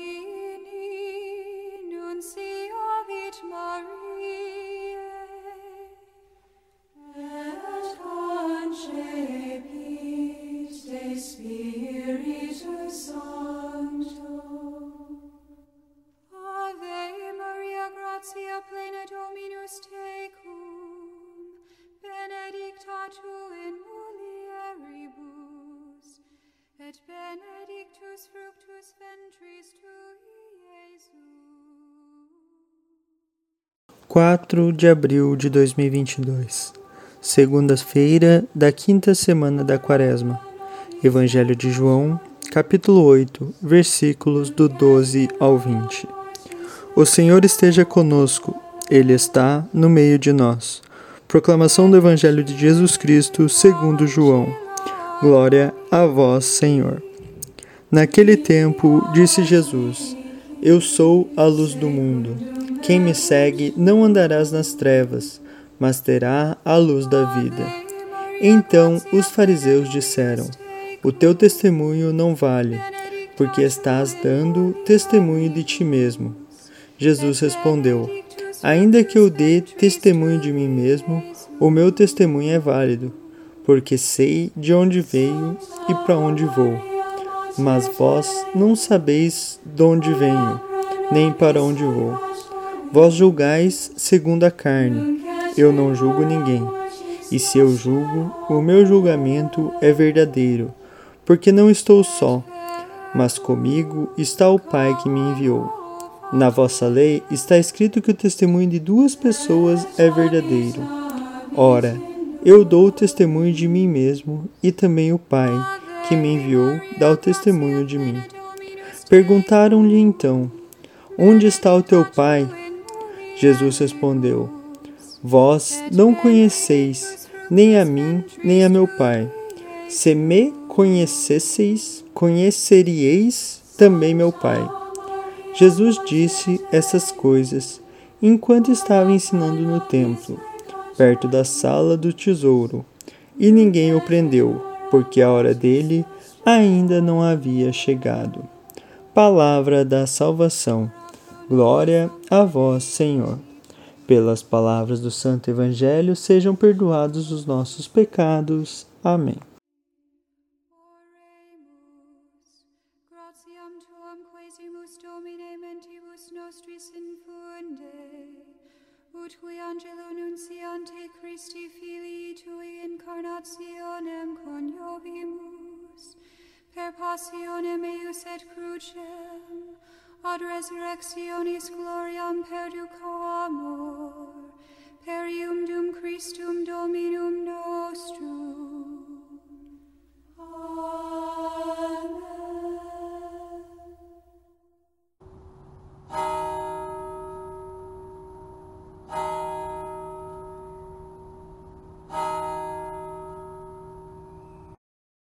you. benedictus fructus ventris tui, Jesus. 4 de abril de 2022, segunda-feira da quinta semana da Quaresma. Evangelho de João, capítulo 8, versículos do 12 ao 20. O Senhor esteja conosco, Ele está no meio de nós. Proclamação do Evangelho de Jesus Cristo segundo João. Glória a vós, Senhor. Naquele tempo, disse Jesus: Eu sou a luz do mundo. Quem me segue não andarás nas trevas, mas terá a luz da vida. Então os fariseus disseram: O teu testemunho não vale, porque estás dando testemunho de ti mesmo. Jesus respondeu: Ainda que eu dê testemunho de mim mesmo, o meu testemunho é válido, porque sei de onde veio e para onde vou. Mas vós não sabeis de onde venho, nem para onde vou. Vós julgais segundo a carne, eu não julgo ninguém. E se eu julgo, o meu julgamento é verdadeiro, porque não estou só, mas comigo está o Pai que me enviou. Na vossa lei está escrito que o testemunho de duas pessoas é verdadeiro. Ora, eu dou o testemunho de mim mesmo, e também o Pai, que me enviou, dá o testemunho de mim. Perguntaram-lhe então: Onde está o teu Pai? Jesus respondeu: Vós não conheceis nem a mim, nem a meu Pai. Se me conhecesseis, conheceríeis também meu Pai. Jesus disse essas coisas enquanto estava ensinando no templo, perto da sala do tesouro, e ninguém o prendeu, porque a hora dele ainda não havia chegado. Palavra da salvação. Glória a vós, Senhor. Pelas palavras do Santo Evangelho, sejam perdoados os nossos pecados. Amém. ut qui angelo nunciante Christi filii tui incarnationem et crucem, ad resurrectionis gloriam perduco amor, per